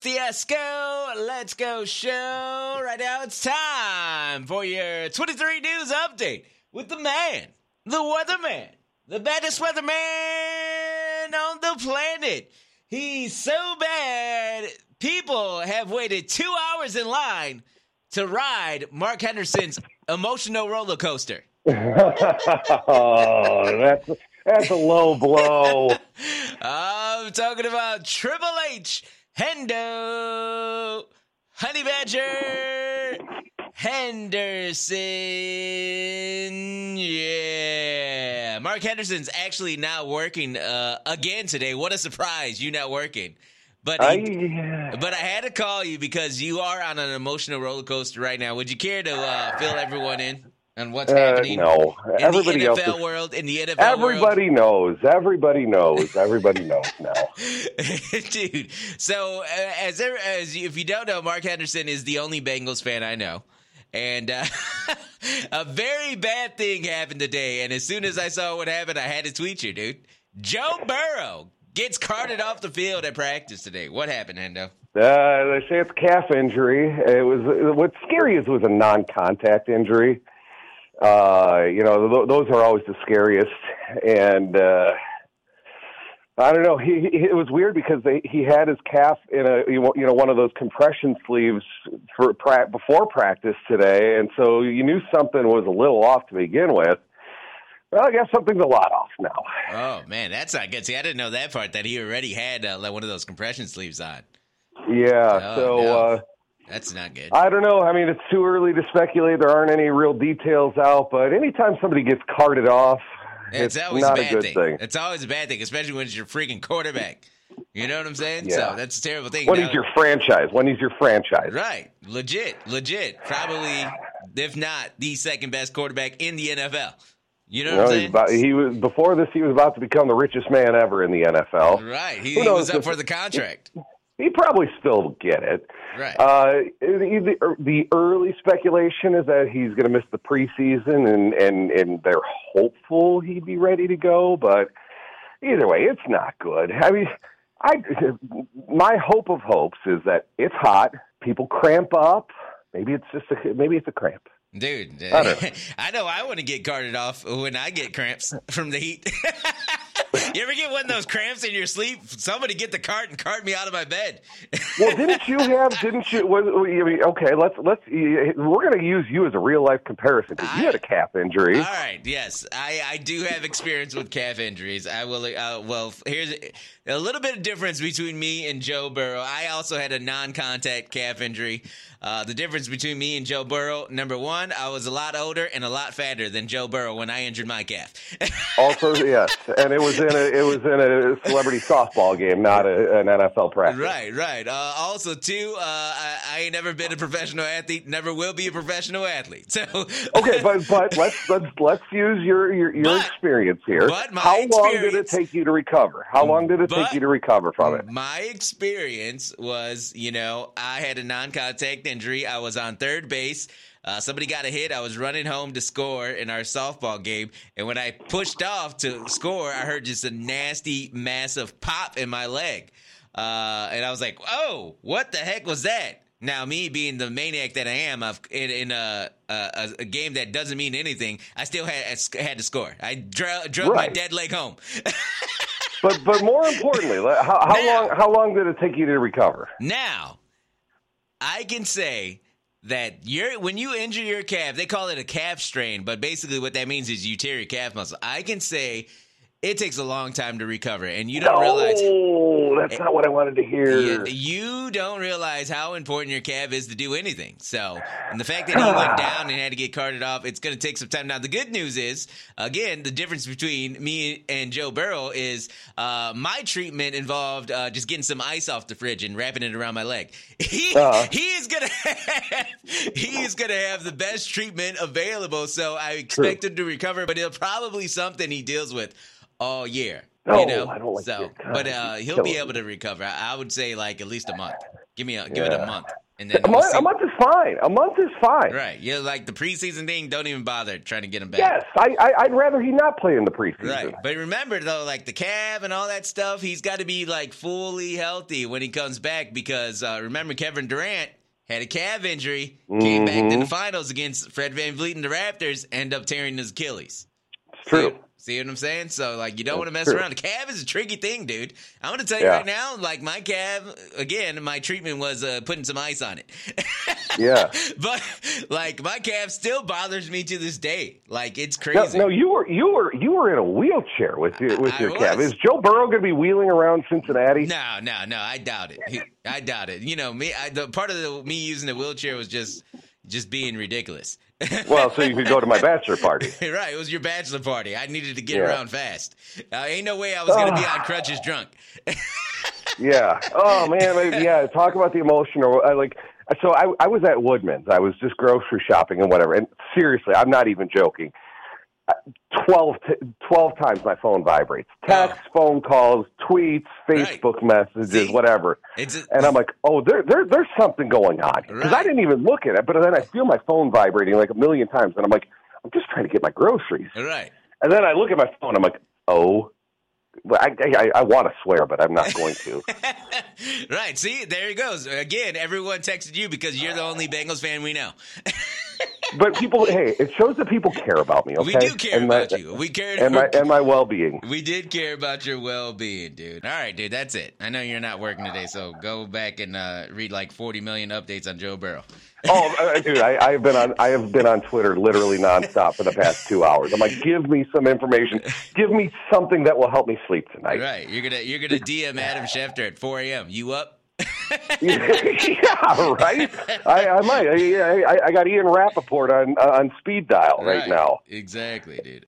Fiasco, let's go show. Right now it's time for your 23 news update with the man, the weatherman, the baddest weatherman on the planet. He's so bad, people have waited two hours in line to ride Mark Henderson's emotional roller coaster. oh, that's that's a low blow. I'm talking about Triple H, Hendo, Honey Badger, Henderson. Yeah. Mark Henderson's actually not working uh, again today. What a surprise. You're not working. But he, I, but I had to call you because you are on an emotional roller coaster right now. Would you care to uh, fill everyone in on what's uh, happening no, in everybody the else. NFL Is, world? In the NFL world, everybody knows. Everybody knows. Everybody knows now. dude. So uh, as there, as you- if you don't know, Mark Henderson is the only Bengals fan I know. And uh, a very bad thing happened today. And as soon as I saw what happened, I had to tweet you, dude. Joe Burrow gets carted off the field at practice today. What happened, Hendo? Uh, they say it's calf injury. It was what's scary is it was a non-contact injury. Uh, you know, th- those are always the scariest. And uh, I don't know. He, he it was weird because they, he had his calf in a you know one of those compression sleeves for pra- before practice today, and so you knew something was a little off to begin with. Well, I guess something's a lot off now. Oh man, that's not good. See, I didn't know that part. That he already had uh, like one of those compression sleeves on. Yeah. Oh, so. no. Uh, That's not good. I don't know. I mean, it's too early to speculate. There aren't any real details out, but anytime somebody gets carted off, It's, it's, always not a good thing. thing. It's always a bad thing, especially when it's your freaking quarterback. You know what I'm saying? Yeah. So that's a terrible thing. When Now- he's your franchise, when he's your franchise. right, legit, legit, probably if not the second best quarterback in the NFL. You know what I'm saying? about, he was before this. He was about to become the richest man ever in the NFL. right, he, he knows was up for the contract. He probably still get it. Right. Uh, the, the, the early speculation is that he's going to miss the preseason, and and and they're hopeful he'd be ready to go. But either way, it's not good. I mean, I my hope of hopes is that it's hot. People cramp up. Maybe it's just a maybe it's a cramp. Dude, I don't- I know I want to get carted off when I get cramps from the heat. you ever get one of those cramps in your sleep? Somebody get the cart and cart me out of my bed. Well, didn't you have? Didn't you? Was, okay, let's let's. We're going to use you as a real life comparison because you had a calf injury. All right, yes, I, I do have experience with calf injuries. I will. Uh, well, here's a little bit of difference between me and Joe Burrow. I also had a non-contact calf injury. Uh, the difference between me and Joe Burrow, number one, I was a lot older and a lot fatter than Joe Burrow when I injured my calf. Also, yes, and it was in a it was in a celebrity softball game, not a, an NFL practice. right, right. Uh, also, too, uh, I, I ain't never been a professional athlete. Never will be a professional athlete. So, Okay, but but let's let's let's use your your, your But- experience here. but my How long did it take you to recover? How long did it take you to recover from it? My experience was, you know, I had a non-contact injury. I was on third base. Uh, somebody got a hit. I was running home to score in our softball game, and when I pushed off to score, I heard just a nasty, massive pop in my leg, uh, and I was like, "Oh, what the heck was that?" Now, me being the maniac that I am, I've, in, in a, a, a game that doesn't mean anything, I still had had to score. I dro- drove my dead leg home. But but more importantly, how, how Now- long how long did it take you to recover? Now, I can say that you're when you injure your calf, they call it a calf strain, but basically what that means is you tear your calf muscle. I can say it takes a long time to recover, and you don't realize. That's not what I wanted to hear. Yeah, you don't realize how important your calf is to do anything. So, and the fact that he went down and had to get carted off, it's going to take some time. Now, the good news is, again, the difference between me and Joe Burrow is uh, my treatment involved uh, just getting some ice off the fridge and wrapping it around my leg. He Uh-huh. he is gonna have, he is gonna have the best treatment available. So I expect him to recover, but it'll probably something he deals with all year. No, you know, I don't like so, but uh, he'll be able to recover. I, I would say like at least a month. Give me a give it a month. And then A we'll month, a month is fine. A month is fine. Right. Yeah, like the preseason thing, don't even bother trying to get him back. Yes, I, I, I'd rather he not play in the preseason. Right. But remember though, like the calf and all that stuff, he's got to be like fully healthy when he comes back because uh, remember Kevin Durant had a calf injury, came back Mm-hmm. to the finals against Fred VanVleet and the Raptors, end up tearing his Achilles. It's true. See, see what I'm saying? So like you don't want to mess true. around. The cab is a tricky thing, dude. I'm gonna tell you Yeah. right now, like my cab, again, my treatment was uh, putting some ice on it. Yeah. but like my cab still bothers me to this day. Like it's crazy. no, you were you were you were in a wheelchair with your with I your calf. was. Is Joe Burrow going to be wheeling around Cincinnati? No, no, no. I doubt it. I doubt it. You know, me. I, the part of the me using the wheelchair was just just being ridiculous. Well, so you could go to my bachelor party. right. It was your bachelor party. I needed to get Yeah. around fast. Uh, ain't no way I was gonna be on crutches drunk. Yeah. Oh man. like, Yeah. Talk about the emotional. I like. So I I was at Woodman's. I was just grocery shopping and whatever. And seriously, I'm not even joking. Uh, 12, t- 12 times my phone vibrates. Texts, phone calls, tweets, Right. Facebook messages, See? whatever. A, And I'm like, oh, there, there, there's something going on. Because I didn't even look at it, but then I feel my phone vibrating like a million times, and I'm like, I'm just trying to get my groceries. right. And then I look at my phone, I'm like, oh, well, I, I, I want to swear, but I'm not going to. right. See, there he goes. Again, everyone texted you because you're the only Bengals fan we know. but people, hey, it shows that people care about me. Okay, We do care and my, about you. We care. and my and my well being. We did care about your well being, dude. All right, dude, that's it. I know you're not working today, so go back and uh, read like 40 million updates on Joe Burrow. Oh, uh, dude, I, I've been on I have been on Twitter literally nonstop for the past two hours. I'm like, give me some information, give me something that will help me sleep tonight. Right, you're gonna you're gonna DM Adam Schefter at 4 a.m. You up? yeah, right. I, I might. I, I, I got Ian Rapoport on uh, on speed dial right now. Exactly, dude.